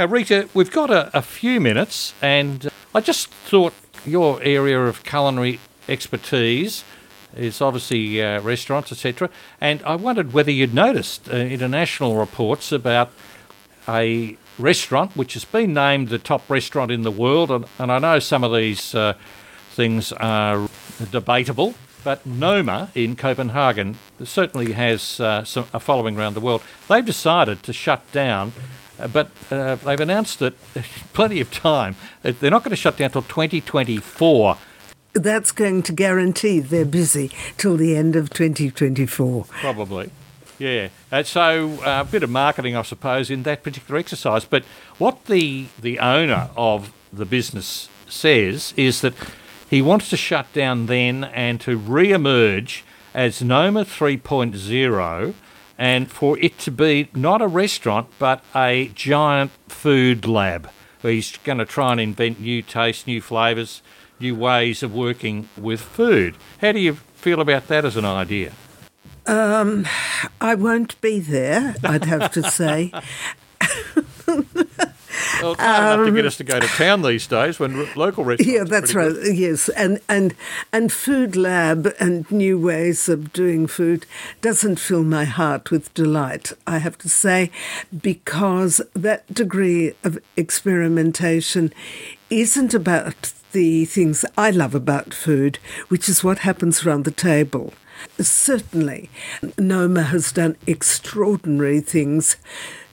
Now, Rita, we've got a, a few minutes, and uh, I just thought your area of culinary expertise is obviously uh, restaurants, etc. And I wondered whether you'd noticed uh, international reports about a restaurant which has been named the top restaurant in the world, and, and I know some of these uh, things are debatable. But Noma in Copenhagen certainly has uh, some, a following around the world. They've decided to shut down but uh, they've announced that plenty of time. They're not going to shut down until 2024. That's going to guarantee they're busy till the end of 2024. Probably. Yeah. Uh, so uh, a bit of marketing, I suppose, in that particular exercise. But what the the owner of the business says is that he wants to shut down then and to re-emerge as Noma 3.0 and for it to be not a restaurant but a giant food lab where he's going to try and invent new tastes, new flavours, new ways of working with food. How do you feel about that as an idea? Um, I won't be there, I'd have to say. Well, it's um, enough to get us to go to town these days when local restaurants. Yeah, that's right. Good. Yes, and and and food lab and new ways of doing food doesn't fill my heart with delight. I have to say, because that degree of experimentation isn't about the things I love about food, which is what happens around the table. Certainly, Noma has done extraordinary things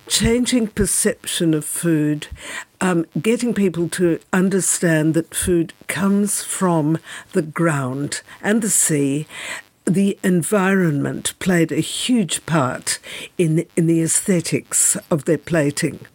changing perception of food, um, getting people to understand that food comes from the ground and the sea. The environment played a huge part in in the aesthetics of their plating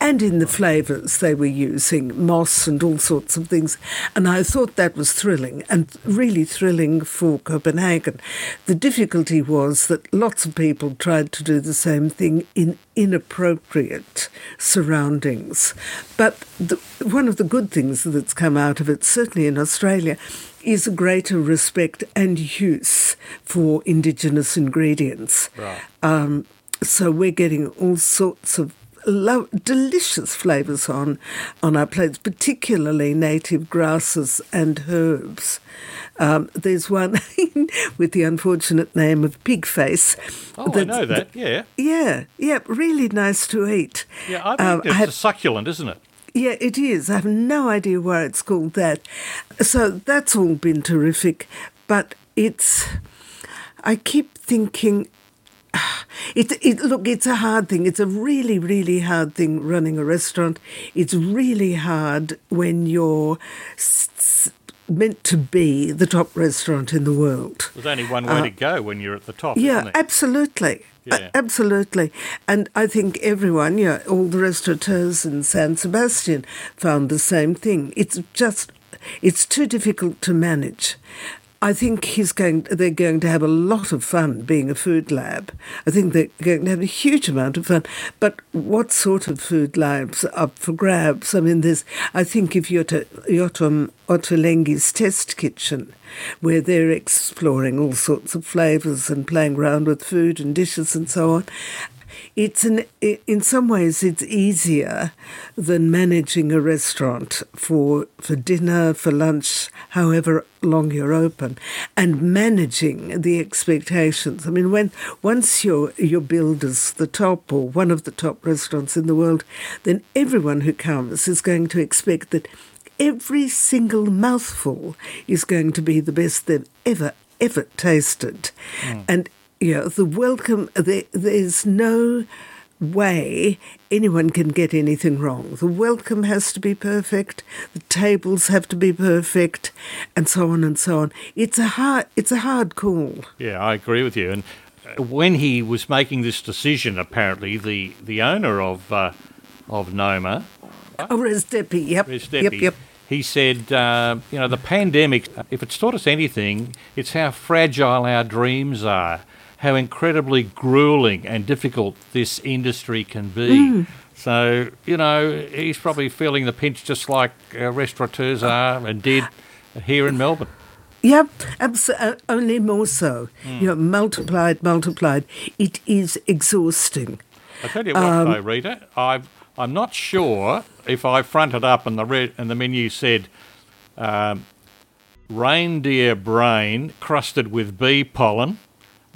and in the flavours they were using, moss and all sorts of things. And I thought that was thrilling and really thrilling for Copenhagen. The difficulty was that lots of people tried to do the same thing in inappropriate surroundings. But the, one of the good things that's come out of it, certainly in Australia, is a greater respect and use for indigenous ingredients. Right. Um, so we're getting all sorts of lo- delicious flavours on on our plates, particularly native grasses and herbs. Um, there's one with the unfortunate name of pig face. Oh, I know that. Yeah. Yeah, yeah, really nice to eat. Yeah, I think um, it's I have, a succulent, isn't it? Yeah, it is. I have no idea why it's called that. So that's all been terrific, but it's. I keep thinking it, it, look, it's a hard thing. It's a really, really hard thing running a restaurant. It's really hard when you're s- meant to be the top restaurant in the world. There's only one way uh, to go when you're at the top. Yeah, absolutely. Yeah. absolutely. And I think everyone, yeah, all the restaurateurs in San Sebastian found the same thing. It's just, it's too difficult to manage. I think he's going. They're going to have a lot of fun being a food lab. I think they're going to have a huge amount of fun. But what sort of food labs are up for grabs? I mean, there's. I think if you're to Yotam test kitchen, where they're exploring all sorts of flavours and playing around with food and dishes and so on, it's an in some ways it's easier than managing a restaurant for for dinner for lunch however long you're open and managing the expectations i mean when once you're billed as the top or one of the top restaurants in the world then everyone who comes is going to expect that every single mouthful is going to be the best they've ever ever tasted mm. and you know, the welcome, the, there's no way anyone can get anything wrong. The welcome has to be perfect, the tables have to be perfect, and so on and so on. It's a hard, it's a hard call. Yeah, I agree with you. And uh, when he was making this decision, apparently the the owner of uh, of Noma, oh, yep, yep, yep. He said, uh, you know, the pandemic, if it's taught us anything, it's how fragile our dreams are how incredibly grueling and difficult this industry can be. Mm. So, you know, he's probably feeling the pinch just like uh, restaurateurs are and did here in Melbourne. Yep, abs- uh, only more so. Mm. You know, multiplied, multiplied. It is exhausting. I tell you what, um, though, Rita, I've I'm not sure if I fronted up and the red and the menu said um, reindeer brain crusted with bee pollen,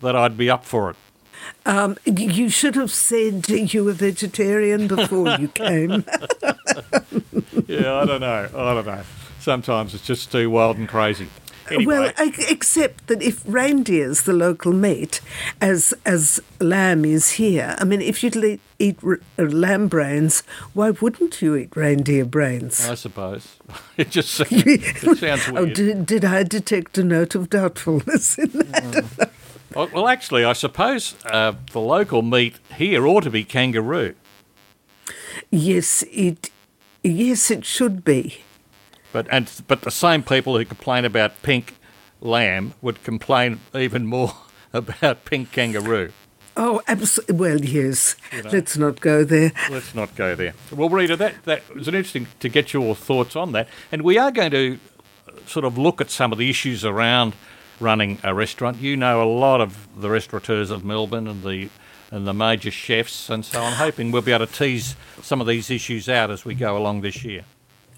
that I'd be up for it. Um, you should have said you were vegetarian before you came. yeah, I don't know. I don't know. Sometimes it's just too wild and crazy. Anyway. Well, except that if reindeer's the local meat, as as lamb is here, I mean, if you'd eat, eat uh, lamb brains, why wouldn't you eat reindeer brains? I suppose it just sounds, it sounds weird. Oh, did, did I detect a note of doubtfulness in that? Mm. Well, actually, I suppose uh, the local meat here ought to be kangaroo. Yes, it. Yes, it should be. But and but the same people who complain about pink lamb would complain even more about pink kangaroo. Oh, absolutely. Well, yes. You know, let's not go there. Let's not go there. Well, Rita, that that was an interesting to get your thoughts on that, and we are going to sort of look at some of the issues around running a restaurant. You know a lot of the restaurateurs of Melbourne and the and the major chefs, and so I'm hoping we'll be able to tease some of these issues out as we go along this year.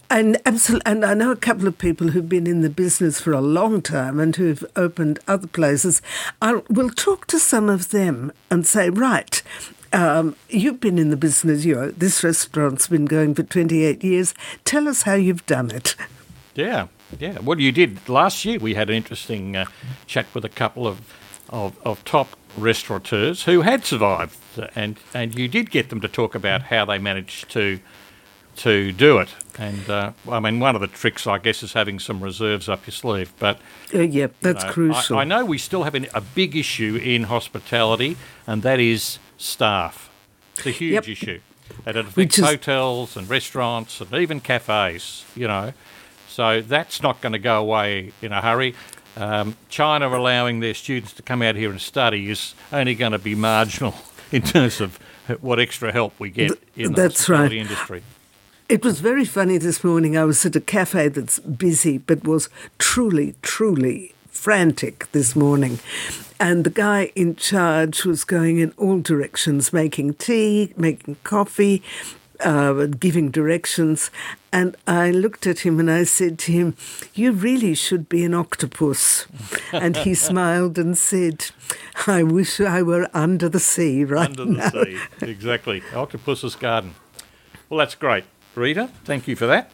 And absolutely, and I know a couple of people who've been in the business for a long time and who've opened other places. I will talk to some of them and say, right, um, you've been in the business. You know, this restaurant's been going for 28 years. Tell us how you've done it. Yeah, yeah. well, you did last year, we had an interesting uh, chat with a couple of, of, of top restaurateurs who had survived, and and you did get them to talk about how they managed to to do it. And uh, I mean, one of the tricks, I guess, is having some reserves up your sleeve. But uh, yeah, that's know, crucial. I, I, know we still have an, a big issue in hospitality, and that is staff. It's a huge yep. issue. And it affects hotels and restaurants and even cafes. You know, so that's not going to go away in a hurry. Um, China allowing their students to come out here and study is only going to be marginal in terms of what extra help we get in the that's right. industry. It was very funny this morning. I was at a cafe that's busy, but was truly, truly frantic this morning. And the guy in charge was going in all directions, making tea, making coffee, uh, giving directions. And I looked at him and I said to him, You really should be an octopus. and he smiled and said, I wish I were under the sea right under now. Under the sea, exactly. Octopus's garden. Well, that's great. Rita, thank you for that.